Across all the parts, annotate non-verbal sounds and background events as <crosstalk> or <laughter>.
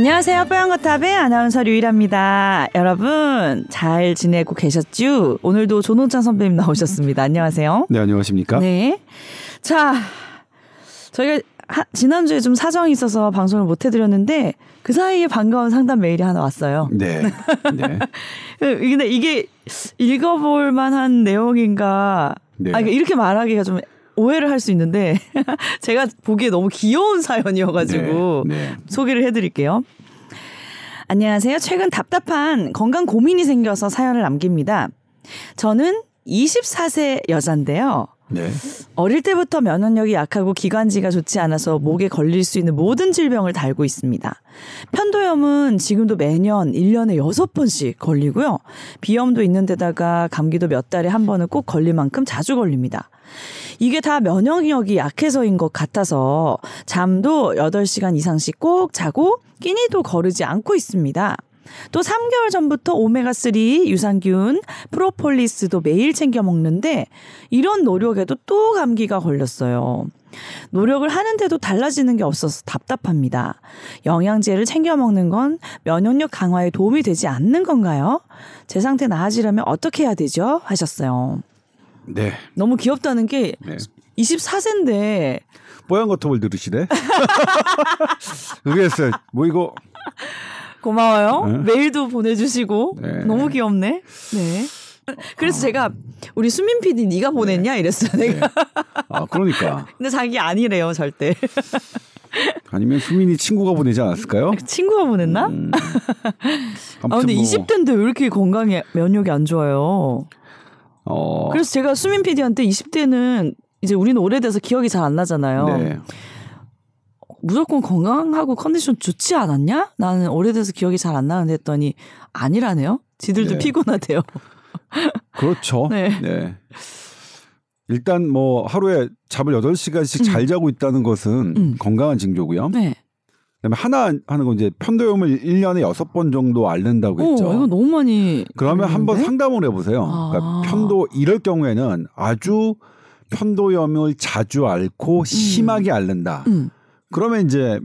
안녕하세요. 뽀얀거탑의 아나운서 류일합니다. 여러분 잘 지내고 계셨죠? 오늘도 조노찬 선배님 나오셨습니다. 안녕하세요. 네, 안녕하십니까? 네. 자, 저희가 하, 지난주에 좀 사정이 있어서 방송을 못 해드렸는데 그 사이에 반가운 상담 메일이 하나 왔어요. 네. <laughs> 네. 근데 이게 읽어볼 만한 내용인가. 네. 아, 이렇게 말하기가 좀 오해를 할 수 있는데 <laughs> 제가 보기에 너무 귀여운 사연이어가지고 네, 네. 소개를 해드릴게요. 안녕하세요. 최근 답답한 건강 고민이 생겨서 사연을 남깁니다. 저는 24세 여잔데요. 네. 어릴 때부터 면역력이 약하고 기관지가 좋지 않아서 목에 걸릴 수 있는 모든 질병을 달고 있습니다. 편도염은 지금도 매년 1년에 6번씩 걸리고요. 비염도 있는데다가 감기도 몇 달에 한 번은 꼭 걸릴 만큼 자주 걸립니다. 이게 다 면역력이 약해서인 것 같아서 잠도 8시간 이상씩 꼭 자고 끼니도 거르지 않고 있습니다. 또 3개월 전부터 오메가3 유산균 프로폴리스도 매일 챙겨 먹는데 이런 노력에도 또 감기가 걸렸어요. 노력을 하는데도 달라지는 게 없어서 답답합니다. 영양제를 챙겨 먹는 건 면역력 강화에 도움이 되지 않는 건가요? 제 상태 나아지려면 어떻게 해야 되죠? 하셨어요. 네. 너무 귀엽다는 게 네. 24세인데 뽀얀 거톱을 들으시네. 의외였어요. 뭐 이거 고마워요. 네. 메일도 보내주시고 네. 너무 귀엽네. 네. 그래서 제가 우리 수민 PD 네가 보냈냐 이랬어요. 내가. 아 그러니까 <laughs> 근데 자기 아니래요 절대. <laughs> 아니면 수민이 친구가 보내지 않았을까요? 친구가 보냈나? 음. <laughs> 아 근데 뭐, 20대인데 왜 이렇게 건강에 면역이 안 좋아요? 어, 그래서 제가 수민 PD한테 20대는 이제 우리는 오래돼서 기억이 잘 안 나잖아요. 네. 무조건 건강하고 컨디션 좋지 않았냐? 나는 오래돼서 기억이 잘 안 나는데 했더니 아니라네요. 지들도 네. 피곤하대요. <laughs> 그렇죠. 네. 네. 일단 뭐 하루에 잠을 8시간씩 잘 자고 있다는 것은 음. 건강한 징조고요. 네. 그다음에 하나 하는 건 이제 편도염을 1년에 6번 정도 앓는다고 오, 했죠. 이거 너무 많이. 그러면 한번? 상담을 해 보세요. 아. 그러니까 편도 이럴 경우에는 아주 편도염을 자주 앓고 심하게 앓는다. 음. 그러면 이제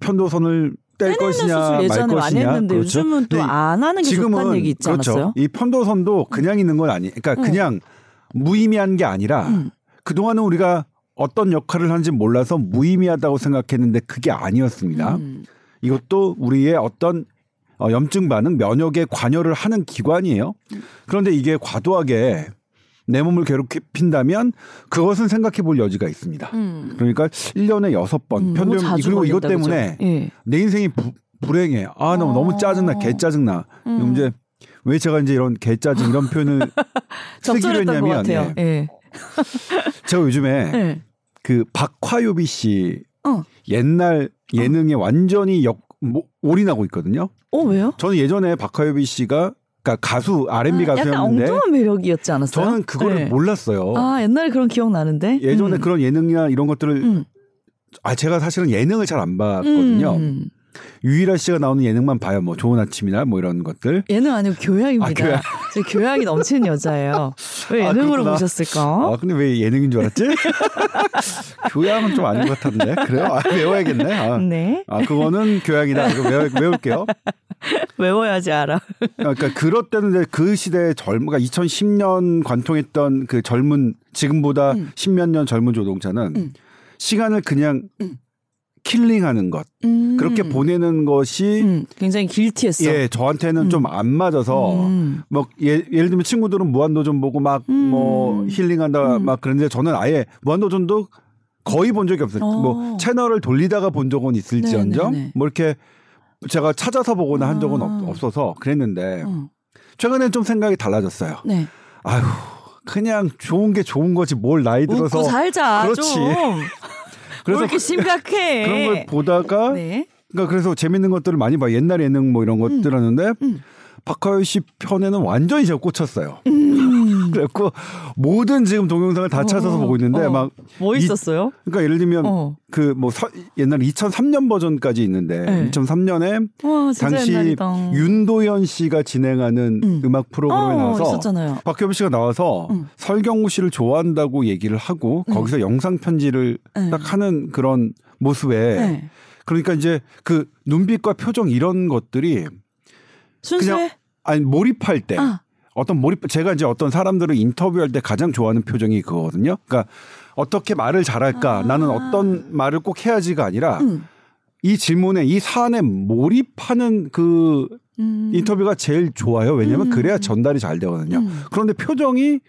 편도선을 뗄 것이냐 말 것이냐. 했는데 그렇죠. 요즘은 또 안 하는 게 좋다는 얘기 있지 그렇죠. 않았어요? 이 편도선도 그냥 있는 건 아니. 그러니까 음. 그냥 무의미한 게 아니라 음. 그 동안은 우리가 어떤 역할을 하는지 몰라서 무의미하다고 생각했는데 그게 아니었습니다. 음. 이것도 우리의 어떤 어, 염증 반응, 면역에 관여를 하는 기관이에요. 그런데 이게 과도하게 내 몸을 괴롭힌다면 그것은 생각해 볼 여지가 있습니다. 음. 그러니까 1년에 6번 음, 너무 자주 그리고 이것 때문에? 예. 내 인생이 부, 불행해. 아, 나 어. 너무 짜증나. 개 짜증나. 음. 이제 왜 제가 이제 이런 개 짜증 이런 표현을 <laughs> 쓰기로 했냐면. 예. 예. <laughs> 제가 요즘에 예. 그 박화요비 씨 어. 옛날 예능에 완전히 역 뭐, 올인하고 있거든요. 어 왜요? 저는 예전에 박하엽이 씨가 그러니까 가수 R&B 아, 약간 가수였는데 엉뚱한 매력이었지 않았어요? 저는 그거를 네. 몰랐어요. 아 옛날에 그런 기억 나는데. 예전에 음. 그런 예능이나 이런 것들을 음. 아 제가 사실은 예능을 잘 안 봤거든요. 음. 유일아 씨가 나오는 예능만 봐요. 뭐 좋은 아침이나 뭐 이런 것들. 예능 아니고 교양입니다. 아, 교양. 저 교양이 넘치는 여자예요. 왜 아, 예능으로 그렇구나. 보셨을까? 아 근데 왜 예능인 줄 알았지? <laughs> 교양은 좀 아닌 것 같은데 그래요? 아, 외워야겠네. 아, 네. 아 그거는 교양이다. 이거 외워, 외울게요. <laughs> 외워야지 알아. 그러니까 그럴 때는 이제 그 시대의 젊은, 그러니까 2010년 관통했던 그 젊은 지금보다 음. 십몇 년 젊은 조동차는 음. 시간을 그냥 음. 킬링하는 것 음. 그렇게 보내는 것이 음, 굉장히 길티했어. 예 저한테는 음. 좀안 맞아서 음. 뭐 예, 예를 들면 친구들은 무한도전 보고 막뭐 음. 힐링한다 음. 막 그런데 저는 아예 무한도전도 거의 본 적이 없어요. 어. 뭐 채널을 돌리다가 본 적은 있을지언정 네 네 네. 뭐 이렇게 제가 찾아서 보거나 한 적은 아. 없, 없어서 그랬는데 어. 최근엔 좀 생각이 달라졌어요. 네. 아휴 그냥 좋은 게 좋은 거지 뭘 나이 들어서 웃고 살자. 그렇지. 좀. <laughs> 그래서 왜 이렇게 심각해? 그런 걸 보다가 네. 그러니까 그래서 재밌는 것들을 많이 봐 옛날 예능 뭐 이런 것들 하는데 음. 박하열 씨 편에는 완전히 제가 꽂혔어요. 음. <laughs> 그래갖고 모든 지금 동영상을 다 찾아서 어, 보고 있는데 어. 막뭐 이- 있었어요? 그러니까 예를 들면 어. 그뭐 옛날 2003년 버전까지 있는데 네. 2003년에 와, 당시 옛날이다. 윤도현 씨가 진행하는 음. 음. 악 프로그램에 어, 나와서 있었잖아요. 박효빈 씨가 나와서 음. 설경구 씨를 좋아한다고 얘기를 하고 음. 거기서 영상 편지를 네. 딱 하는 그런 모습에 네. 그러니까 이제 그 눈빛과 표정 이런 것들이 순수해? 아니 몰입할 때 아. 어떤 몰입 제가 이제 어떤 사람들을 인터뷰할 때 가장 좋아하는 표정이 그거거든요. 그러니까 어떻게 말을 잘할까? 아. 나는 어떤 말을 꼭 해야지가 아니라 음. 이 질문에 이 사안에 몰입하는 그 음. 인터뷰가 제일 좋아요. 왜냐하면 음. 그래야 전달이 잘 되거든요. 음. 그런데 표정이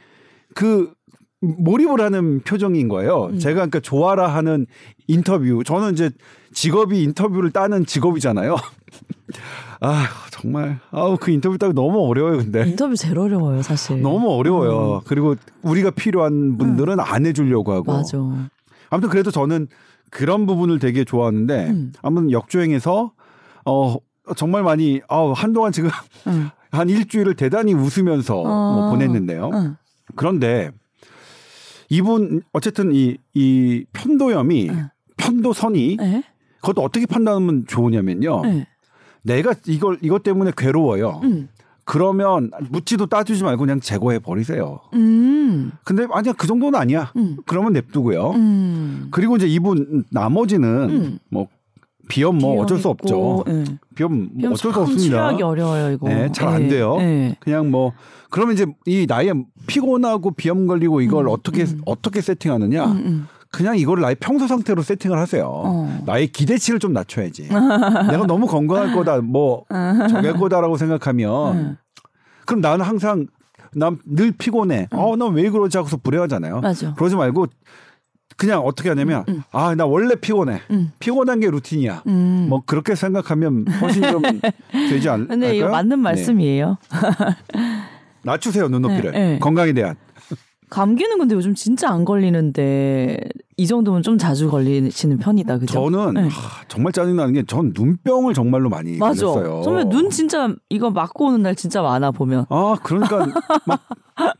그 몰입을 하는 표정인 거예요. 음. 제가 그러니까 좋아라 하는 인터뷰. 저는 이제 직업이 인터뷰를 따는 직업이잖아요. <laughs> 아 정말 아우 그 인터뷰 따기 너무 어려워요. 근데 인터뷰 제일 어려워요, 사실. 너무 어려워요. 그리고 우리가 필요한 분들은 안 해주려고 하고. 음. 맞아. 아무튼 그래도 저는 그런 부분을 되게 좋아하는데 음. 아무튼 역주행에서 어 정말 많이 아 한동안 지금 응. <laughs> 한 일주일을 대단히 웃으면서 뭐 어. 보냈는데요. 응. 그런데 이분 어쨌든 이 이 편도염이 응. 편도선이 네? 그것도 어떻게 판단하면 좋으냐면요. 네. 내가 이걸 이것 때문에 괴로워요. 음. 그러면 묻지도 따지지 말고 그냥 제거해 버리세요. 음. 근데 아니야 그 정도는 아니야. 음. 그러면 냅두고요. 음. 그리고 이제 이분 나머지는 음. 뭐 비염 뭐 어쩔 수 비염 없죠. 예. 비염 뭐 비염 어쩔 수참 없습니다. 치료하기 어려워요, 이거. 네, 잘안 예. 돼요. 예. 그냥 뭐 그러면 이제 이 나이에 피곤하고 비염 걸리고 이걸 음, 어떻게 음. 어떻게 세팅하느냐? 음, 음. 그냥 이거를 나의 평소 상태로 세팅을 하세요. 어. 나의 기대치를 좀 낮춰야지. <laughs> 내가 너무 건강할 거다, 뭐 저럴 거다라고 생각하면 음. 그럼 나는 항상 난 늘 피곤해. 어, 난 왜 그러지 하고서 불행하잖아요. 맞아. 그러지 말고 그냥 어떻게 하냐면 음, 음. 아, 나 원래 피곤해. 음. 피곤한 게 루틴이야. 음. 뭐 그렇게 생각하면 훨씬 좀 <laughs> 되지 않, 근데 이거 않을까요? 맞는 네. 말씀이에요. <laughs> 낮추세요 눈높이를 네, 네. 건강에 대한. 감기는 근데 요즘 진짜 안 걸리는데 이 정도면 좀 자주 걸리시는 편이다, 그죠? 저는 네. 하, 정말 짜증나는 게 전 눈병을 정말로 많이 맞아. 걸렸어요. 정말 눈 진짜 이거 맞고 오는 날 진짜 많아 보면. 아 그러니까 막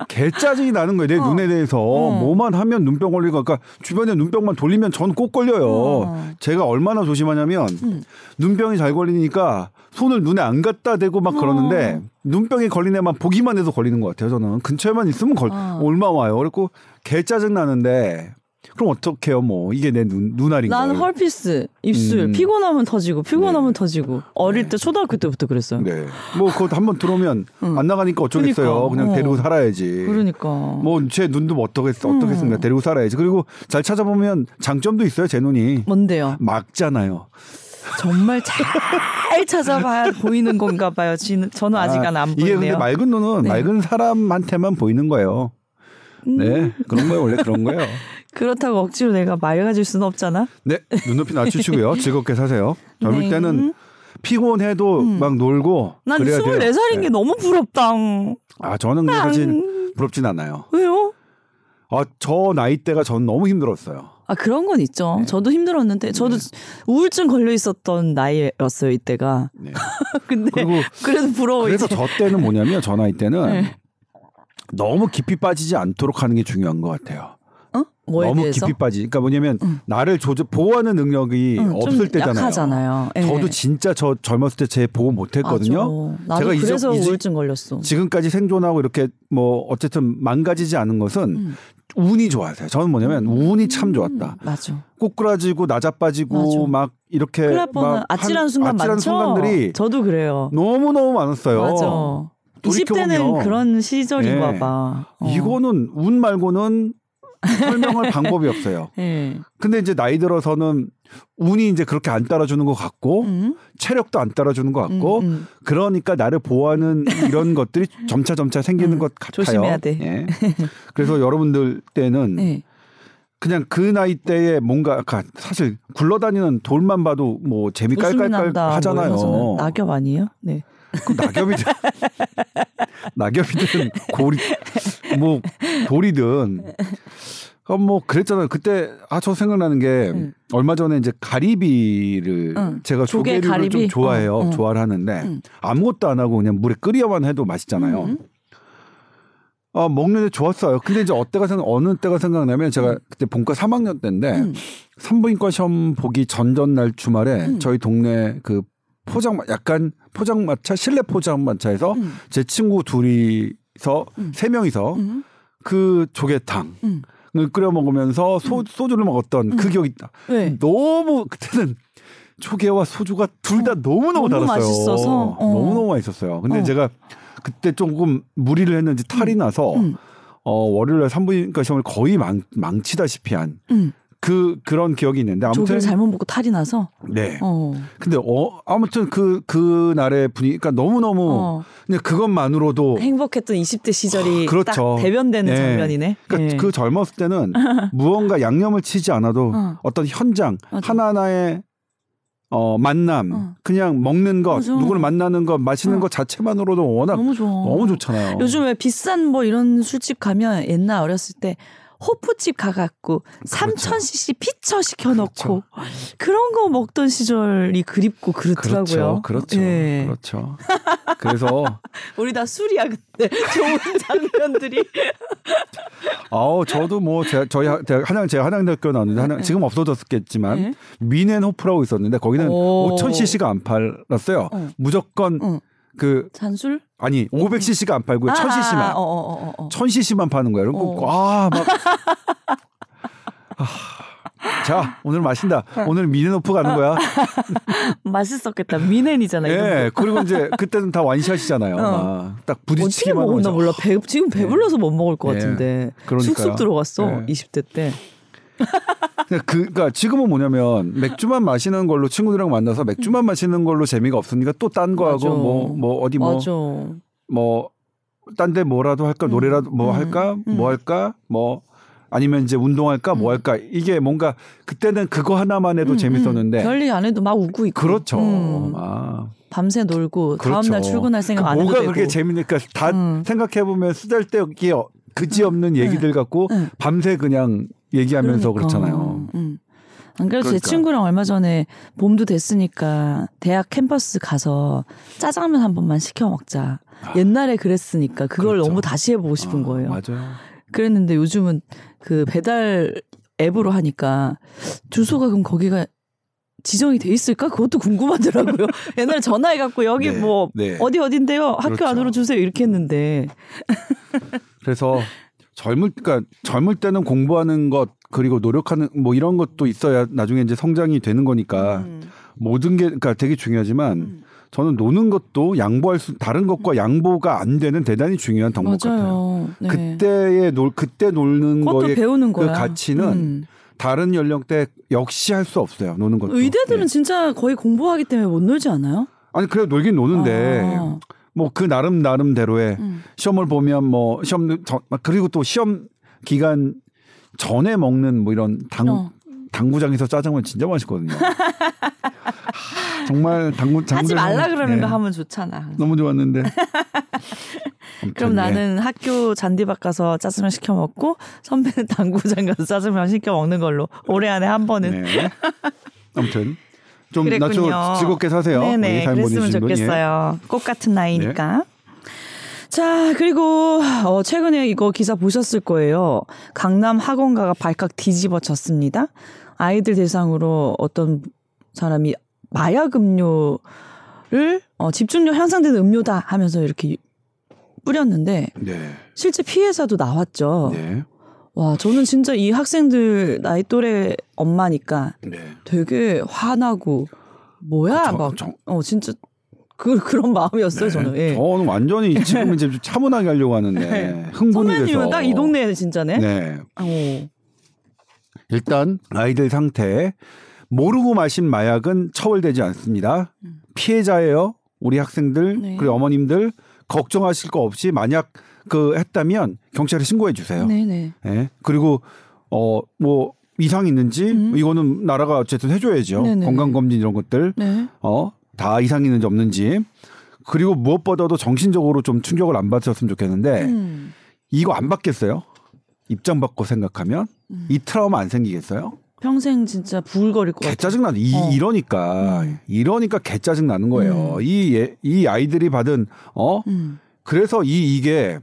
개짜증이 나는 거예요 내 어. 눈에 대해서 어. 뭐만 하면 눈병 걸리고 그러니까 주변에 눈병만 돌리면 전 꼭 걸려요. 어. 제가 얼마나 조심하냐면 음. 눈병이 잘 걸리니까 손을 눈에 안 갖다 대고 막 그러는데 어. 눈병이 걸린 애만 보기만 해도 걸리는 것 같아요. 저는 근처에만 있으면 걸 어. 얼마 와요. 그리고 개 짜증 나는데 그럼 어떡해요 뭐 이게 내 눈 눈알인 나는 거예요. 헐피스, 입술, 음. 피곤하면 터지고, 피곤하면 네. 터지고. 어릴 때 초등학교 때부터 그랬어요. 네. 뭐 그거 한번 들어오면 <laughs> 응. 안 나가니까 어쩌겠어요. 그러니까. 그냥 어. 데리고 살아야지. 그러니까. 뭐 제 눈도 뭐 어떻겠어 음. 어떻겠습니까 데리고 살아야지 그리고 잘 찾아보면 장점도 있어요 제 눈이 뭔데요? 막잖아요 정말 잘 찾아봐야 <laughs> 보이는 건가 봐요. 저는 아직 아, 안 이게 보이네요. 근데 맑은 눈은 네. 맑은 사람한테만 보이는 거예요 음. 네 그런 거예요 원래 그런 거예요 <laughs> 그렇다고 억지로 내가 맑아질 수는 없잖아. 네 눈높이 낮추시고요 <laughs> 즐겁게 사세요 젊을 네. 때는 피곤해도 음. 막 놀고 난 그래야 돼요 24살인 게 네. 너무 부럽다. 아 저는 근데 사실 음. 부럽진 않아요 왜요? 아 저 나이 때가 전 너무 힘들었어요 아 그런 건 있죠. 네. 저도 힘들었는데 저도 우울증 걸려 있었던 나이였어요 이때가. 네. <laughs> 근데 그리고 그래도 부러워 그래서 이제. 저 때는 뭐냐면 저 나이 때는 네. 너무 깊이 빠지지 않도록 하는 게 중요한 것 같아요. 어? 뭐에 너무 대해서? 깊이 빠지. 그러니까 뭐냐면 응. 나를 조절 보호하는 능력이 응, 좀 없을 때잖아요. 약하잖아요. 예. 저도 진짜 저 젊었을 때 제 보호 못했거든요. 제가 그래서 이제- 우울증 걸렸어. 지금까지 생존하고 이렇게 뭐 어쨌든 망가지지 않은 것은 음. 운이 좋아서요. 저는 뭐냐면 운이 참 좋았다. 음, 맞아. 꼬꾸라지고 나자빠지고 맞아. 막 이렇게 막 아찔한 한- 순간 아찔한 많죠. 순간들이 저도 그래요. 너무 너무 많았어요. 맞아. 돌이켜보면 20대는 그런 시절인가 네. 봐. 어. 이거는 운 말고는 설명할 <laughs> 방법이 없어요. 예. 근데 이제 나이 들어서는 운이 이제 그렇게 안 따라주는 것 같고 음, 체력도 안 따라주는 것 같고 음, 음. 그러니까 나를 보호하는 이런 <laughs> 것들이 점차 점차 생기는 음, 것 같아요. 조심해야 돼. 예. <laughs> 그래서 여러분들 때는 예. 그냥 그 나이 때에 뭔가 약간 사실 굴러다니는 돌만 봐도 뭐 재미 깔깔깔 난다. 뭐 하잖아요. 거잖아요. 낙엽 아니에요? 네. 그 낙엽이든 낙엽이든 고리 뭐 돌이든 어, 뭐 그랬잖아요. 그때 아 저 생각나는 게 응. 얼마 전에 이제 가리비를 응. 제가 조개 조개류를 좀 가리비? 좋아해요. 어, 응. 좋아를 하는데 응. 아무것도 안 하고 그냥 물에 끓여만 해도 맛있잖아요. 음. 어, 먹는데 좋았어요. 근데 이제 어때가 생각 어느 때가 생각나면 제가 그때 본과 3학년 때인데 음. 산부인과 시험 보기 전전 날 주말에 음. 저희 동네 그 포장 약간 포장마차 실내 포장마차에서 음. 제 친구 둘이서 음. 세 명이서 음. 그 조개탕을 음. 끓여 먹으면서 소, 소주를 먹었던 그 기억이 있다. 네. 너무 그때는 초계와 소주가 둘다 너무 너무 너무 달았어요. 맛있어서? 어. 너무 너무 맛있었어요. 근데 어. 제가 그때 조금 무리를 했는지 탈이 나서 음. 어 월요일날 산부인과 시험을 거의 망, 망치다시피 한 음. 그 그런 기억이 있는데 아무튼 조개를 잘못 먹고 탈이 나서. 네. 어. 근데 어 아무튼 그 그 날의 분위기가 너무 너무 어. 근데 그것만으로도 행복했던 20대 시절이 아, 그렇죠. 딱 대변되는 네. 장면이네. 그러니까 예. 그 젊었을 때는 <laughs> 무언가 양념을 치지 않아도 어. 어. 떤 현장 맞아. 하나하나의 어 만남 어. 그냥 먹는 것 맞아. 누구를 만나는 것 마시는 어. 것 자체만으로도 워낙 너무 좋아. 너무 좋잖아요. 요즘 왜 비싼 뭐 이런 술집 가면 옛날 어렸을 때 호프집 가갖고 3000cc 피처 시켜놓고 그런거 먹던 시절이 그립고 그렇더라고요. 그렇죠, 그렇죠, 예. 그렇죠. 그래서 <laughs> 우리 다 술이야 근데 좋은 장면들이. 아우 저도 뭐 제가 저희 한양 제가 한양대학교 나왔는데 한양, 지금 없어졌겠지만 네. 미넨호프라고 있었는데 거기는 오. 5000cc가 안 팔았어요. 어. 무조건 어. 그 잔술? 아니 500cc가 안 팔고 1000cc만 아, 어, 어, 어, 어. 1000cc만 파는 거예요. 그리고 어. 아, 막. 아, 자, 오늘 마신다. 오늘 미네노프 가는 거야. <laughs> 맛있었겠다. 미넨이잖아. 이거. 예. 그리고 이제 그때는 다 완샷이잖아요. 어. 막딱 어떻게 부딪히기만 먹었나 하면서. 몰라. 배, 지금 배불러서 못 먹을 것 예. 같은데. 그러니까요. 쑥쑥 들어갔어. 예. 20대 때. 그러니까 그, 그러니까 지금은 뭐냐면 맥주만 마시는 걸로 친구들이랑 만나서 맥주만 마시는 걸로 재미가 없으니까 또 딴 거. 하고 뭐, 뭐 어디 뭐. 뭐, 딴 데 뭐라도 할까? 노래라도 뭐 음. 할까? 음. 뭐 할까? 뭐, 아니면 이제 운동할까? 뭐 음. 할까? 이게 뭔가 그때는 그거 하나만 해도 음, 재밌었는데. 음. 별일 안 해도 막 웃고 있고. 그렇죠. 음. 아, 밤새 놀고 그렇죠. 다음날 출근할 생각 그안 해도 뭐가 되고. 그렇게 재밌니까 다 음. 생각해 보면 쓰잘데없게 어- 그지 없는 얘기들 갖고 응. 밤새 그냥 얘기하면서 그러니까. 그렇잖아요 음. 안 그래도 제 그러니까. 친구랑 얼마 전에 봄도 됐으니까 대학 캠퍼스 가서 짜장면 한 번만 시켜 먹자. 옛날에 그랬으니까 그걸 그렇죠. 너무 다시 해보고 싶은 아, 거예요. 맞아요. 그랬는데 요즘은 그 배달 앱으로 하니까 주소가 그럼 거기가 지정이 돼 있을까? 그것도 궁금하더라고요. <laughs> 옛날에 전화해갖고 여기 네, 뭐 네. 어디 어딘데요? 학교 그렇죠. 안으로 주세요 이렇게 했는데 그래서 젊을 그러니까 젊을 때는 공부하는 것 그리고 노력하는 뭐 이런 것도 있어야 나중에 이제 성장이 되는 거니까 음. 모든 게 그러니까 되게 중요하지만 음. 저는 노는 것도 양보할 수 다른 것과 양보가 안 되는 대단히 중요한 덕목 같아요. 맞아요. 네. 그때의 놀 그때 놀는 그것도 거에 배우는 그 거야. 가치는 음. 다른 연령대 역시 할 수 없어요. 노는 것도. 의대들은 예. 진짜 거의 공부하기 때문에 못 놀지 않아요? 아니 그래 놀긴 노는데 아. 뭐 그 나름 나름대로의 음. 시험을 보면 뭐 시험 전- 그리고 또 시험 기간 전에 먹는 뭐 이런 당 어. 당구장에서 짜장면 진짜 맛있거든요. <laughs> 하, 정말 당구 하지 당구장 말라 그러는 예, 거 하면 좋잖아. 너무 좋았는데. <laughs> 그럼 예. 나는 학교 잔디밭 가서 짜장면 시켜 먹고 선배는 <laughs> 당구장 가서 짜장면 시켜 먹는 걸로 올해 안에 한 번은 네. 아무튼 좀 그랬군요. 즐겁게 사세요. 네네 사연 그랬으면 분. 예. 좋겠어요. 꽃 같은 나이니까. 자 그리고 어, 최근에 이거 기사 보셨을 거예요. 강남 학원가가 발칵 뒤집어졌습니다. 아이들 대상으로 어떤 사람이 마약 음료를 어, 집중력 향상되는 음료다 하면서 이렇게 뿌렸는데 네. 실제 피해자도 나왔죠. 네. 와 저는 진짜 이 학생들 나이 또래 엄마니까 네. 되게 화나고 뭐야 저- 막 저- 어 진짜 그 그런 마음이었어요 저는. 예. 저는 완전히 <laughs> 지금 이제 좀 차분하게 하려고 하는데 네. 흥분이 돼서. 선배님은 딱 이 동네에 진짜네. 네. 어. 일단 아이들 상태 모르고 마신 마약은 처벌되지 않습니다. 음. 피해자예요. 우리 학생들 네. 그리고 어머님들 걱정하실 거 없이 만약 그 했다면 경찰에 신고해 주세요. 네네. 예. 그리고 어뭐 이상 있는지 음. 이거는 나라가 어쨌든 해줘야죠. 네네네. 건강 검진 이런 것들 네. 어다 이상 있는지 없는지 그리고 무엇보다도 정신적으로 좀 충격을 안 받으셨으면 좋겠는데 음. 이거 안 받겠어요? 입장 받고 생각하면 음. 이 트라우마 안 생기겠어요? 평생 진짜 부울거릴 것개 같아. 짜증 나는 이 어. 이러니까 음. 이러니까 개 짜증 나는 거예요. 음. 이 예- 이 아이들이 받은 어 음. 그래서 이 이게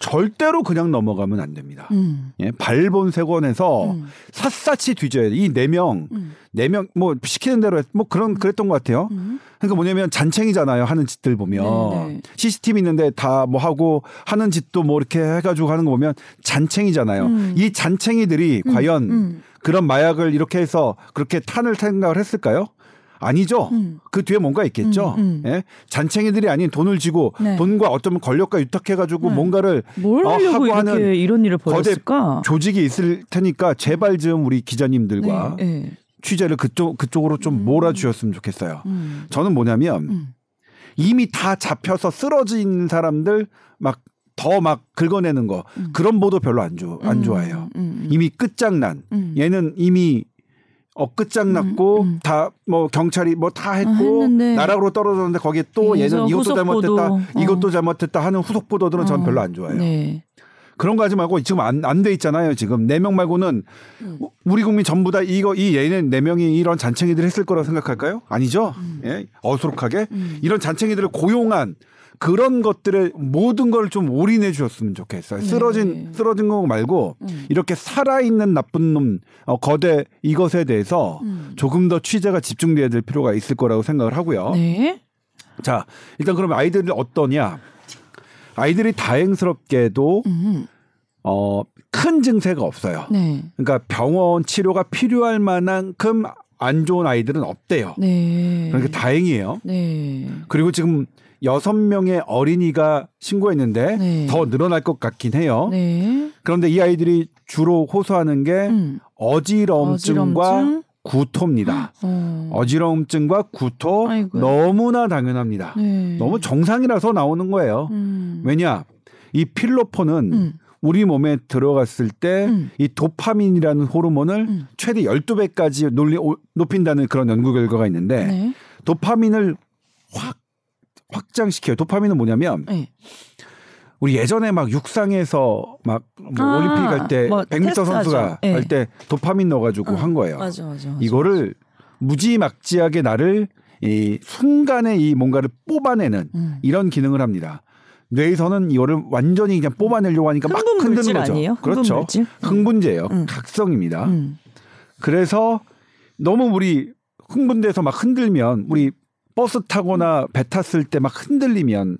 절대로 그냥 넘어가면 안 됩니다. 음. 예, 발본색원에서 음. 샅샅이 뒤져야 돼. 이 네 명, 음. 네명 뭐 시키는 대로 했- 뭐 그런 그랬던 것 같아요. 음. 그러니까 뭐냐면 잔챙이잖아요. 하는 짓들 보면 네, 네. CCTV 있는데 다 뭐 하고 하는 짓도 뭐 이렇게 해가지고 하는 거 보면 잔챙이잖아요. 음. 이 잔챙이들이 과연 음. 그런 마약을 이렇게 해서 그렇게 탄을 생각을 했을까요? 아니죠. 음. 그 뒤에 뭔가 있겠죠. 음, 음. 예? 잔챙이들이 아닌 돈을 지고 네. 돈과 어쩌면 권력과 유탁해가지고 네. 뭔가를 뭘 어, 하고 이렇게 하는 이런 일을 벌였을까? 조직이 있을 테니까 제발 좀 우리 기자님들과 네, 네. 취재를 그쪽 그쪽으로 좀 음. 몰아주셨으면 좋겠어요. 음. 저는 뭐냐면 음. 이미 다 잡혀서 쓰러진 사람들 막 더막 긁어내는 거 음. 그런 보도 별로 안, 좋, 안 음, 좋아해요. 이미 끝장난. 음. 얘는 이미 어 끝장났고 음, 음. 다뭐 경찰이 뭐 다 했고 했는데 나락으로 떨어졌는데 거기에 또 얘는 이것도 후속 잘못했다. 어. 이것도 잘못했다 하는 후속 보도들은 전 어. 별로 안 좋아해요. 네. 그런 거 하지 말고 지금 안 안 돼 있잖아요. 지금 네 명 말고는 음. 우리 국민 전부 다 이거 이 얘는 네 명이 이런 잔챙이들 했을 거라고 생각할까요? 아니죠. 예? 어수룩하게 음. 이런 잔챙이들을 고용한 그런 것들에 모든 걸 좀 올인해 주셨으면 좋겠어요. 네. 쓰러진 쓰러진 거 말고 음. 이렇게 살아 있는 나쁜 놈 어, 거대 이것에 대해서 음. 조금 더 취재가 집중돼야 될 필요가 있을 거라고 생각을 하고요. 네. 자, 일단 그러면 아이들이 어떠냐? 아이들이 다행스럽게도 음. 어, 큰 증세가 없어요. 네. 그러니까 병원 치료가 필요할 만큼 안 좋은 아이들은 없대요. 네. 그러니까 다행이에요. 네. 그리고 지금 여섯 명의 어린이가 신고했는데 네. 더 늘어날 것 같긴 해요. 네. 그런데 이 아이들이 주로 호소하는 게 음. 어지러움증과 어지럼증? 구토입니다. 어. 어지러움증과 구토 아이고야. 너무나 당연합니다. 네. 너무 정상이라서 나오는 거예요. 음. 왜냐? 이 필로폰은 음. 우리 몸에 들어갔을 때이 음. 도파민이라는 호르몬을 음. 최대 12배까지 놀리, 오- 높인다는 그런 연구 결과가 있는데 네. 도파민을 확 확장시켜요. 도파민은 뭐냐면 네. 우리 예전에 막 육상에서 막 뭐 아, 올림픽 할때 뭐 100m 테스트하죠. 선수가 예. 할때 도파민 넣어가지고 어, 한 거예요. 맞아, 맞아, 맞아. 이거를 무지막지하게 나를 이 순간에 이 뭔가를 뽑아내는 음. 이런 기능을 합니다. 뇌에서는 이거를 완전히 그냥 뽑아내려고 하니까 막 흔드는 거죠. 아니에요? 그렇죠. 물질? 흥분제예요. 음. 각성입니다. 음. 그래서 너무 우리 흥분돼서 막 흔들면 우리 버스 타거나 배 탔을 때 막 흔들리면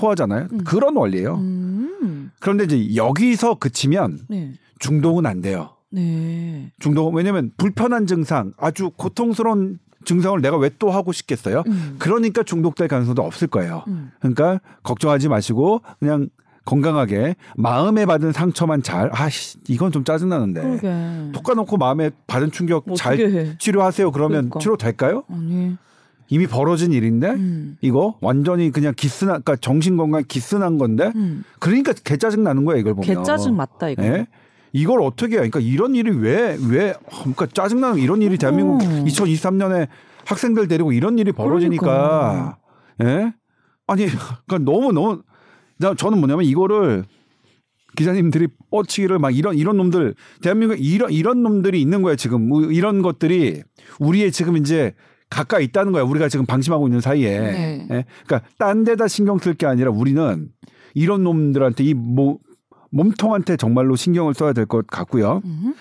음. 토하잖아요. 음. 그런 원리예요. 음. 그런데 이제 여기서 그치면 네. 중독은 안 돼요. 네. 중독은 왜냐면 불편한 증상, 아주 고통스러운 증상을 내가 왜 또 하고 싶겠어요? 음. 그러니까 중독될 가능성도 없을 거예요. 음. 그러니까 걱정하지 마시고 그냥 건강하게 마음에 받은 상처만 잘 아씨 이건 좀 짜증나는데 그러게. 톡 까놓고 마음에 받은 충격 뭐 잘? 치료하세요 그러면 그러니까. 치료 될까요? 아니. 이미 벌어진 일인데 음. 이거 완전히 그냥 기스나 그러니까 정신 건강 기스난 건데 음. 그러니까 개 짜증 나는 거야 이걸 보면 개 짜증 맞다 이거. 예? 이걸 어떻게 해? 그러니까 이런 일이 왜 왜 그러니까 짜증 나는 이런 일이 대한민국 음. 2023년에 학생들 데리고 이런 일이 벌어지니까 예? 아니 그러니까 너무 너무 나 저는 뭐냐면 이거를 기자님들이 뻗치기를 막 이런 이런 놈들 대한민국 이런 이런 놈들이 있는 거야 지금 뭐 이런 것들이 우리의 지금 이제 가까이 있다는 거야 우리가 지금 방심하고 있는 사이에 네. 예? 그러니까 딴 데다 신경 쓸 게 아니라 우리는 이런 놈들한테 이 뭐, 몸통한테 정말로 신경을 써야 될 것 같고요. 음.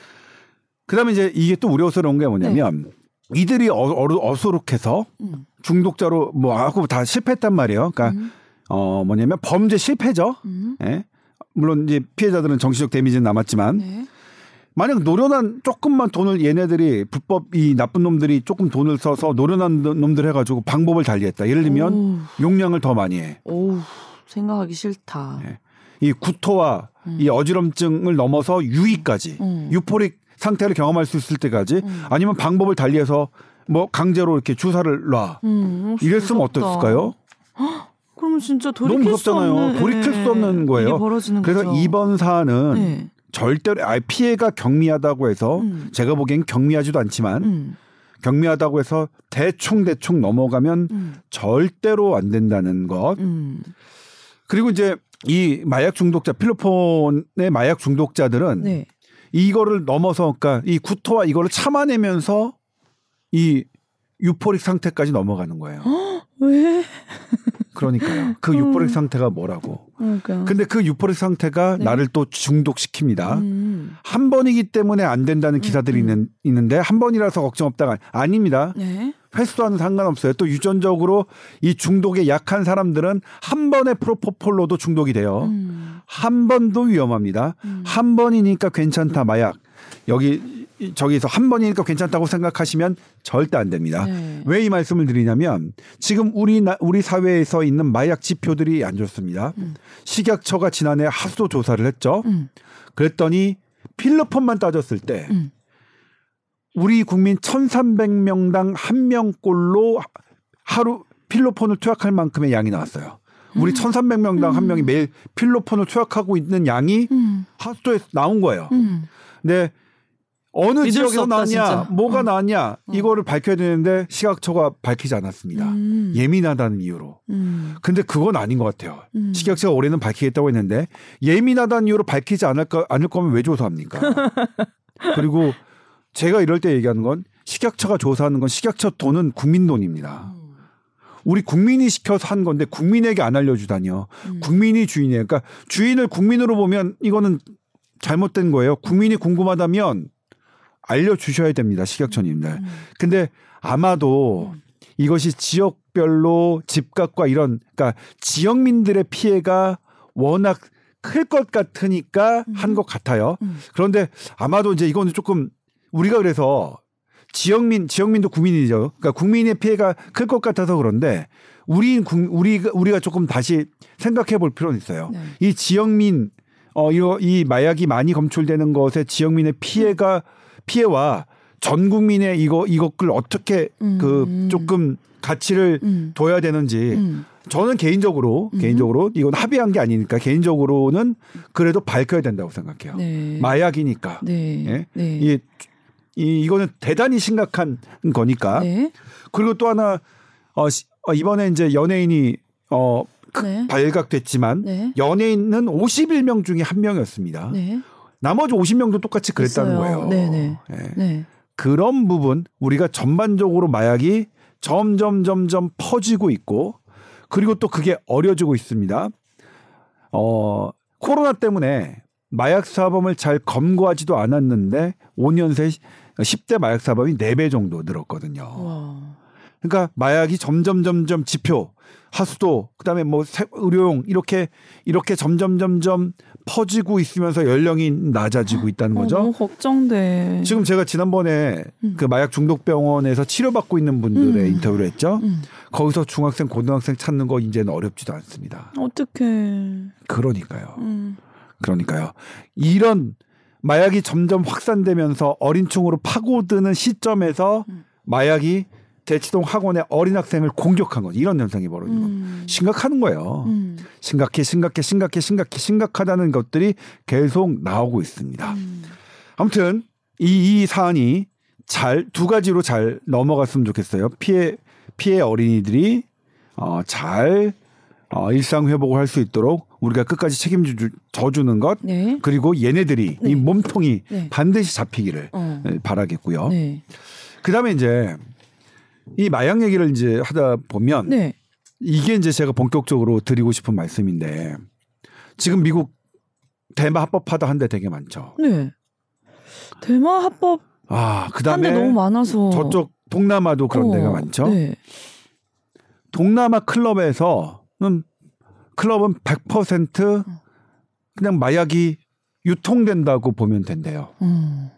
그다음에 이제 이게 또 우려스러운 게 뭐냐면 이들이 어, 어, 수룩해서 음. 중독자로 뭐 하고 다 실패했단 말이에요. 그러니까 음. 어 뭐냐면 범죄 실패죠. 음. 예? 물론 이제 피해자들은 정신적 데미지는 남았지만 네. 만약 노련한 조금만 돈을 얘네들이 불법 이 나쁜 놈들이 조금 돈을 써서 노련한 놈들 해가지고 방법을 달리했다. 예를 들면 오우, 용량을 더 많이 해. 오우, 생각하기 싫다. 예. 이 구토와 음. 이 어지럼증을 넘어서 유의까지 음. 유포릭 상태를 경험할 수 있을 때까지 음. 아니면 방법을 달리해서 뭐 강제로 이렇게 주사를 놔 음, 이랬으면 무섭다. 어땠을까요? <gasps> 그러면 진짜 너무 돌이킬 수 무섭잖아요. 없는 돌이킬 수 없는 예, 거예요. 일이 벌어지는 그래서 거죠. 이번 사안은 네. 절대로 아 피해가 경미하다고 해서 음. 제가 보기엔 경미하지도 않지만 음. 경미하다고 해서 대충 대충 넘어가면 음. 절대로 안 된다는 것. 음. 그리고 이제 이 마약 중독자 필로폰의 마약 중독자들은 네. 이거를 넘어서 그러니까 이 구토와 이거를 참아내면서 이 유포릭 상태까지 넘어가는 거예요. <gasps> 왜? 그러니까요. 그 유포릭 상태가 뭐라고. 그러니까. 근데 그 유포릭 상태가 네. 나를 또 중독시킵니다. 음. 한 번이기 때문에 안 된다는 기사들이 음. 있는, 있는 데 한 번이라서 걱정 없다가 아닙니다. 네. 횟수와는 상관없어요. 또 유전적으로 이 중독에 약한 사람들은 한 번의 프로포폴로도 중독이 돼요. 음. 한 번도 위험합니다. 음. 한 번이니까 괜찮다 마약. 여기 이- 저기서 한 번이니까 괜찮다고 생각하시면 절대 안 됩니다. 네. 왜이 말씀을 드리냐면 지금 우리 나, 우리 사회에서 있는 마약 지표들이 안 좋습니다. 음. 식약처가 지난해 하수도 조사를 했죠. 음. 그랬더니 필로폰만 따졌을 때 음. 우리 국민 1,300명당 한 명꼴로 하루 필로폰을 투약할 만큼의 양이 나왔어요. 우리 1,300명당 한 명이 매일 필로폰을 투약하고 있는 양이 음. 하수도에서 나온 거예요. 음. 근데 어느 지역에서 없다, 나왔냐, 진짜. 뭐가 어. 나왔냐 이거를 밝혀야 되는데 시각처가 밝히지 않았습니다. 음. 예민하다는 이유로. 음. 근데 그건 아닌 것 같아요. 음. 식약처가 올해는 밝히겠다고 했는데 예민하다는 이유로 밝히지 않을, 거, 않을 거면 왜 조사합니까? <laughs> 그리고 제가 이럴 때 얘기하는 건 식약처가 조사하는 건 식약처 돈은 국민 돈입니다. 우리 국민이 시켜서 한 건데 국민에게 안 알려주다니요. 음. 국민이 주인이에요. 그러니까 주인을 국민으로 보면 이거는 잘못된 거예요. 국민이 궁금하다면 알려주셔야 됩니다. 식약처님들. 음. 근데 아마도 이것이 지역별로 집값과 이런 그러니까 지역민들의 피해가 워낙 클 것 같으니까 한것 같아요. 음. 그런데 아마도 이제 이거는 조금 우리가 그래서 지역민 지역민도 국민이죠. 그러니까 국민의 피해가 클 것 같아서 그런데 우리 우리가 우리가 조금 다시 생각해 볼 필요는 있어요. 네. 이 지역민 어 이거 이 마약이 많이 검출되는 것에 지역민의 피해가 피해와 전 국민의 이거 이것을 어떻게 그 음. 조금 가치를 음. 둬야 되는지 음. 저는 개인적으로 음. 개인적으로 이건 합의한 게 아니니까 개인적으로는 그래도 밝혀야 된다고 생각해요. 네. 마약이니까 네. 예? 네. 이, 이 이거는 대단히 심각한 거니까 네. 그리고 또 하나 어, 시- 어, 이번에 이제 연예인이 어 그- 네. 발각됐지만 네. 연예인은 51명 중에 한 명이었습니다. 네. 나머지 50명도 똑같이 그랬다는 있어요. 거예요. 네네. 예. 네. 그런 부분 우리가 전반적으로 마약이 점점 점점 퍼지고 있고 그리고 또 그게 어려지고 있습니다. 어 코로나 때문에 마약 사범을 잘 검거하지도 않았는데 5년 새 10대 마약 사범이 4배 정도 늘었거든요. 와. 그러니까 마약이 점점 점점 지표 하수도 그다음에 뭐 세- 의료용 이렇게 이렇게 점점 점점 퍼지고 있으면서 연령이 낮아지고 있다는 어, 거죠. 너무 걱정돼. 지금 제가 지난번에 음. 그 마약 중독 병원에서 치료받고 있는 분들의 음. 인터뷰를 했죠. 음. 거기서 중학생, 고등학생 찾는 거 이제는 어렵지도 않습니다. 어떡해. 그러니까요. 음. 그러니까요. 이런 마약이 점점 확산되면서 어린층으로 파고드는 시점에서 음. 마약이 대치동 학원의 어린 학생을 공격한 거죠. 이런 현상이 벌어진 겁니다. 음. 심각한 거예요. 음. 심각해, 심각해, 심각해, 심각해, 심각하다는 것들이 계속 나오고 있습니다. 음. 아무튼 이, 이 사안이 잘 두 가지로 잘 넘어갔으면 좋겠어요. 피해 피해 어린이들이 어, 잘 어, 일상 회복을 할 수 있도록 우리가 끝까지 책임져 주는 것 네. 그리고 얘네들이 네. 이 몸통이 네. 반드시 잡히기를 어. 예, 바라겠고요. 네. 그다음에 이제 이 마약 얘기를 이제 하다 보면 네. 이게 이제 제가 본격적으로 드리고 싶은 말씀인데 지금 미국 대마 합법화다 한데 되게 많죠. 네. 대마 합법 아, 한 그다음에 데 너무 많아서 저쪽 동남아도 그런 어, 데가 많죠. 네. 동남아 클럽에서는 클럽은 100% 그냥 마약이 유통된다고 보면 된대요. 음.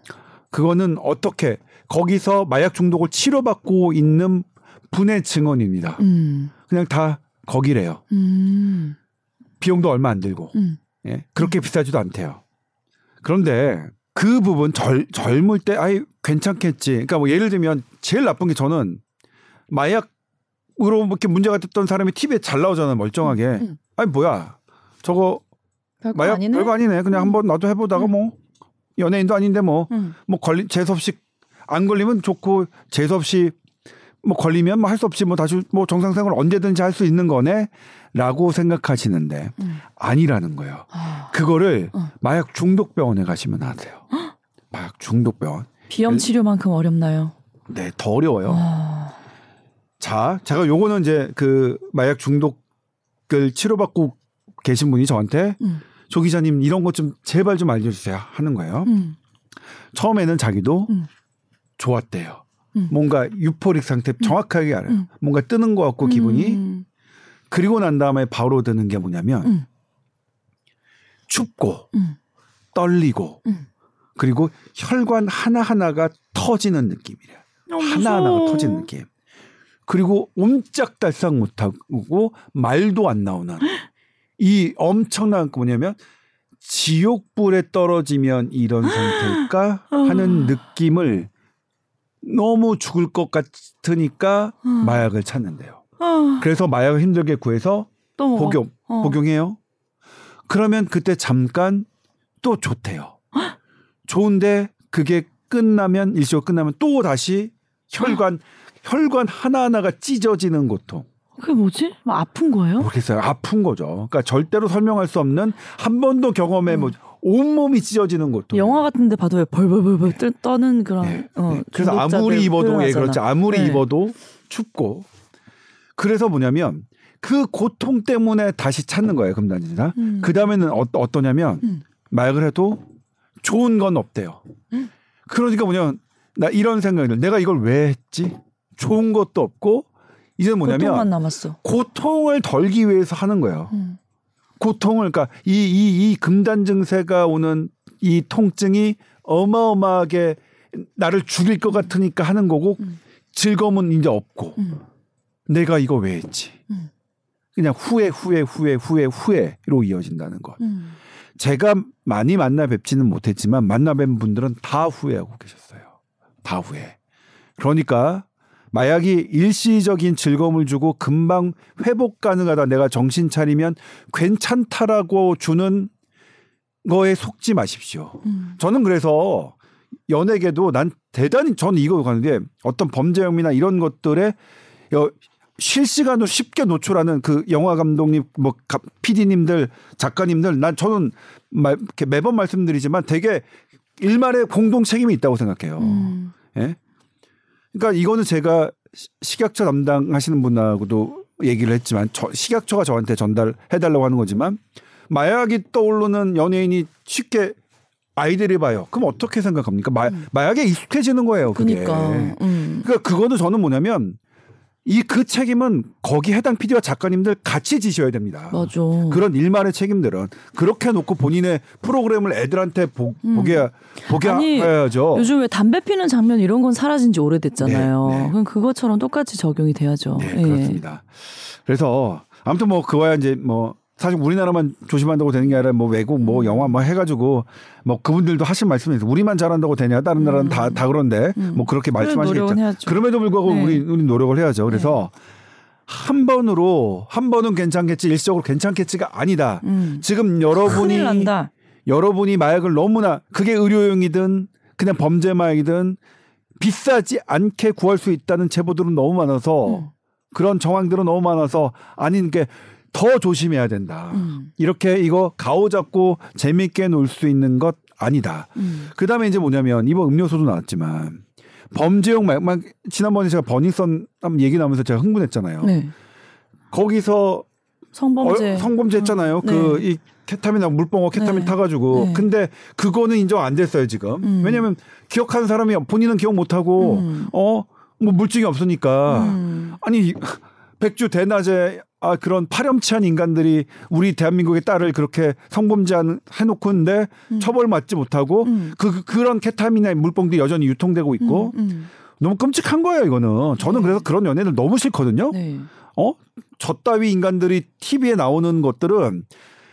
그거는 어떻게 거기서 마약 중독을 치료받고 있는 분의 증언입니다. 음. 그냥 다 거기래요. 음. 비용도 얼마 안 들고. 음. 예? 그렇게 비싸지도 않대요. 그런데 그 부분 젊, 젊을 때 아이 괜찮겠지. 그러니까 뭐 예를 들면 제일 나쁜 게 저는 마약으로 뭐 이렇게 문제가 됐던 사람이 TV에 잘 나오잖아요. 멀쩡하게. 음. 아니 뭐야. 저거 별거 마약 아니네. 별거 아니네. 그냥 음. 한번 나도 해보다가 음. 뭐 연예인도 아닌데 뭐뭐 음. 걸리 재수 없이 안 걸리면 좋고 재수 없이 뭐 걸리면 뭐 할 수 없이 뭐 다시 뭐 정상생활 언제든지 할 수 있는 거네라고 생각하시는데 음. 아니라는 거예요. 아, 그거를 어. 마약 중독 병원에 가시면 아세요. 마약 중독 병원. 비염 치료만큼 어렵나요? 네, 더 어려워요. 아, 자, 제가 요거는 이제 그 마약 중독을 치료받고 계신 분이 저한테 음. 조 기자님 이런 것 좀 제발 좀 알려주세요 하는 거예요. 음. 처음에는 자기도 음. 좋았대요. 음. 뭔가 유포릭 상태 정확하게 알아요. 음. 뭔가 뜨는 것 같고 기분이 음. 그리고 난 다음에 바로 드는 게 뭐냐면 음. 춥고 음. 떨리고 음. 그리고 혈관 하나 하나가 터지는 느낌이래요. 하나 하나가 터지는 느낌. 그리고 옴짝달싹 못하고 말도 안 나오는 <gasps> 이 엄청난 그 뭐냐면 지옥불에 떨어지면 이런 상태일까 <gasps> 하는 느낌을 너무 죽을 것 같으니까 마약을 찾는데요. 아, 그래서 마약을 힘들게 구해서. 복용 어. 복용해요. 그러면 그때 잠깐 또 좋대요. <gasps> 좋은데 그게 끝나면 일시가 끝나면 또 다시 혈관 혈관 하나하나가 찢어지는 고통. 그게 뭐지? 뭐 아픈 거예요? 모르겠어요. 아픈 거죠. 그러니까 절대로 설명할 수 없는 한 번도 경험해 뭐 온몸이 찢어지는 고통. 영화 같은데 봐도 왜 벌벌벌벌 떠- 떠는 그런 네, 어, 네. 그래서 아무리 입어도 예. 그렇죠. 아무리 네. 입어도 춥고 그래서 뭐냐면 그 고통 때문에 다시 찾는 거예요 금단지나. 음. 그 다음에는 어, 어떠냐면 음. 마약을 해도 좋은 건 없대요. 그러니까 뭐냐면 나 이런 생각을 내가 이걸 왜 했지? 좋은 것도 없고 이제 고통만 뭐냐면 남았어. 고통을 덜기 위해서 하는 거예요. 음. 고통을 그러니까 이 이 이 금단 증세가 오는 이 통증이 어마어마하게 나를 죽일 것 같으니까 하는 거고 음. 즐거움은 이제 없고 음. 내가 이거 왜 했지? 음. 그냥 후회 후회 후회 후회 후회로 이어진다는 것. 음. 제가 많이 만나 뵙지는 못했지만 만나 뵌 분들은 다 후회하고 계셨어요. 다 후회. 그러니까 마약이 일시적인 즐거움을 주고 금방 회복 가능하다. 내가 정신 차리면 괜찮다라고 주는 거에 속지 마십시오. 음. 저는 그래서 연예계도 난 대단히 저는 이거 가는데 어떤 범죄 혐의나 이런 것들에 여- 실시간으로 쉽게 노출하는 그 영화 감독님 뭐 가- PD님들 작가님들 난 저는 말, 이렇게 매번 말씀드리지만 되게 일말의 공동 책임이 있다고 생각해요. 음. 예? 그러니까 이거는 제가 시- 식약처 담당하시는 분하고도 얘기를 했지만 저, 식약처가 저한테 전달해달라고 하는 거지만 마약이 떠오르는 연예인이 쉽게 아이들이 봐요. 그럼 어떻게 생각합니까? 마, 마약에 익숙해지는 거예요. 그게. 음. 그니까. 음. 그러니까 그거는 저는 뭐냐면 이 그 책임은 거기 해당 PD와 작가님들 같이 지셔야 됩니다. 맞아. 그런 일말의 책임들은 그렇게 해놓고 본인의 프로그램을 애들한테 보, 보게 보게 음. 아니, 해야죠. 요즘 왜 담배 피는 장면 이런 건 사라진 지 오래됐잖아요. 네, 네. 그럼 그것처럼 똑같이 적용이 돼야죠. 네, 예. 그렇습니다. 그래서 아무튼 뭐 그거야 이제 뭐 사실 우리나라만 조심한다고 되는 게 아니라 뭐 외국 음. 뭐 영화 뭐 해가지고 뭐 그분들도 하신 말씀이 있어요. 우리만 잘한다고 되냐? 다른 나라는 다 다 그런데 뭐 그렇게 음. 말씀하시겠죠. 그럼에도 불구하고 네. 우리 우리 노력을 해야죠. 그래서 한 번으로 한 번은 괜찮겠지 일시적으로 괜찮겠지가 아니다. 음. 지금 여러분이. 여러분이 마약을 너무나 그게 의료용이든 그냥 범죄 마약이든 비싸지 않게 구할 수 있다는 제보들은 너무 많아서 음. 그런 정황들은 너무 많아서 아닌 게 더 조심해야 된다. 음. 이렇게 이거 가오 잡고 재밌게 놀 수 있는 것 아니다. 음. 그 다음에 이제 뭐냐면 이번 음료수도 나왔지만 범죄용 마약 막 지난번에 제가 버닝썬 얘기 나오면서 제가 흥분했잖아요. 네. 거기서 성범죄. 어, 성범죄 했잖아요. 네. 그이 케타민하고 물뻥어 케타민 네. 타가지고. 네. 근데 그거는 인정 안 됐어요 지금. 음. 왜냐하면 기억하는 사람이 본인은 기억 못하고 음. 어뭐 물증이 없으니까. 음. 아니 백주 대낮에 아 그런 파렴치한 인간들이 우리 대한민국의 딸을 그렇게 성범죄 한- 해놓고 있는데 처벌 받지 못하고 음. 그 그- 그런 케타민의 물뻥들이 여전히 유통되고 있고 음. 너무 끔찍한 거예요 이거는. 저는 네. 그래서 그런 연예인들 너무 싫거든요. 네. 어? 저 따위 인간들이 TV에 나오는 것들은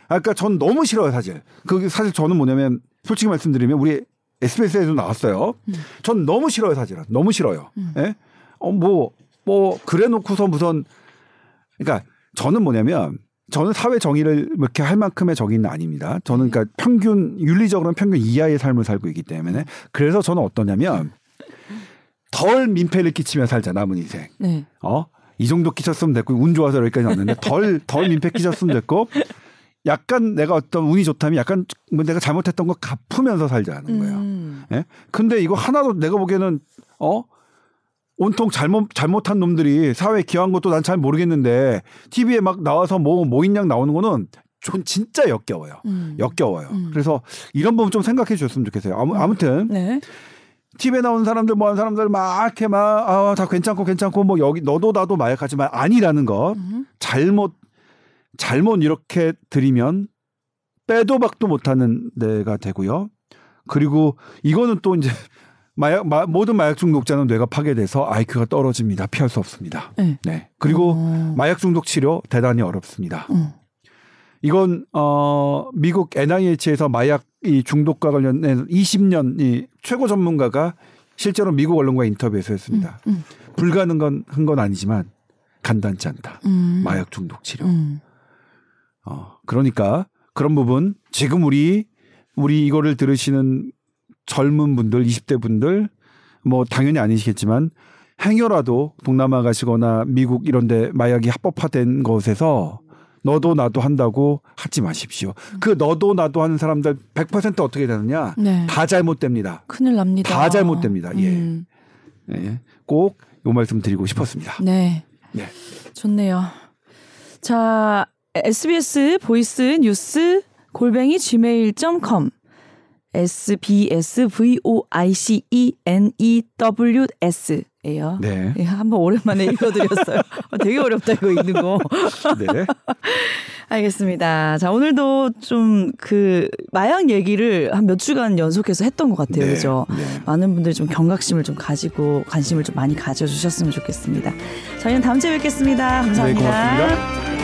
아까 전 너무 싫어요, 사실. 그 사실 저는 뭐냐면 솔직히 말씀드리면 우리 SBS에도 나왔어요. 전 너무 싫어요, 사실은. 너무 싫어요. 예? 어, 뭐, 뭐, 그래 놓고서 무슨, 그러니까 저는 뭐냐면 저는 사회 정의를 이렇게 할 만큼의 정의는 아닙니다. 저는 그러니까 평균, 윤리적으로는 평균 이하의 삶을 살고 있기 때문에 그래서 저는 어떠냐면 덜 민폐를 끼치며 살자, 남은 인생. 네. 어? 이 정도 끼쳤으면 됐고 운 좋아서 여기까지 왔는데 덜 덜 민폐 끼쳤으면 됐고 약간 내가 어떤 운이 좋다면 약간 뭐 내가 잘못했던 거 갚으면서 살자는 거예요. 음. 예? 근데 이거 하나도 내가 보기에는 어 온통 잘못 잘못한 놈들이 사회에 기여한 것도 난 잘 모르겠는데 TV에 막 나와서 뭐 모인양 나오는 거는 전 진짜 역겨워요. 음. 역겨워요. 그래서 이런 부분 좀 생각해 주셨으면 좋겠어요. 아무, 아무튼 네. TV에 나오는 사람들 뭐 하는 사람들 막 이렇게 막아다 괜찮고 괜찮고 뭐 여기 너도 나도 마약하지만 아니라는 것 음. 잘못 잘못 이렇게 드리면 빼도 박도 못하는 데가 되고요. 그리고 이거는 또 이제 마약 마, 모든 마약 중독자는 뇌가 파괴돼서 IQ가 떨어집니다. 피할 수 없습니다. 네. 네. 그리고 어. 마약 중독 치료 대단히 어렵습니다. 음. 이건 어 미국 NIH에서 마약 이 중독과 관련된 20년 이 최고 전문가가 실제로 미국 언론과 인터뷰에서 했습니다. 음. 불가능한 한건 아니지만 간단치 않다. 음. 마약 중독 치료. 음. 어, 그러니까 그런 부분 지금 우리 우리 이거를 들으시는 젊은 분들, 20대 분들 뭐 당연히 아니시겠지만 행여라도 동남아 가시거나 미국 이런 데 마약이 합법화된 곳에서 너도 나도 한다고 하지 마십시오. 그 너도 나도 하는 사람들 100% 어떻게 되느냐? 네. 다 잘못됩니다. 큰일 납니다. 다 잘못됩니다. 예. 음. 예. 꼭 요 말씀 드리고 싶었습니다. 네. 네. 좋네요. 자, SBS 보이스 뉴스 골뱅이 gmail.com sbsvoicenews 예요. 네. 예, 한번 오랜만에 읽어드렸어요. <laughs> 어, 되게 어렵다 이거 읽는 거. 네. <laughs> 알겠습니다. 자 오늘도 좀 그 마약 얘기를 한 몇 주간 연속해서 했던 것 같아요. 네. 그죠? 네. 많은 분들이 좀 경각심을 좀 가지고 관심을 좀 많이 가져주셨으면 좋겠습니다. 저희는 다음 주에 뵙겠습니다 감사합니다. 네, 고맙습니다.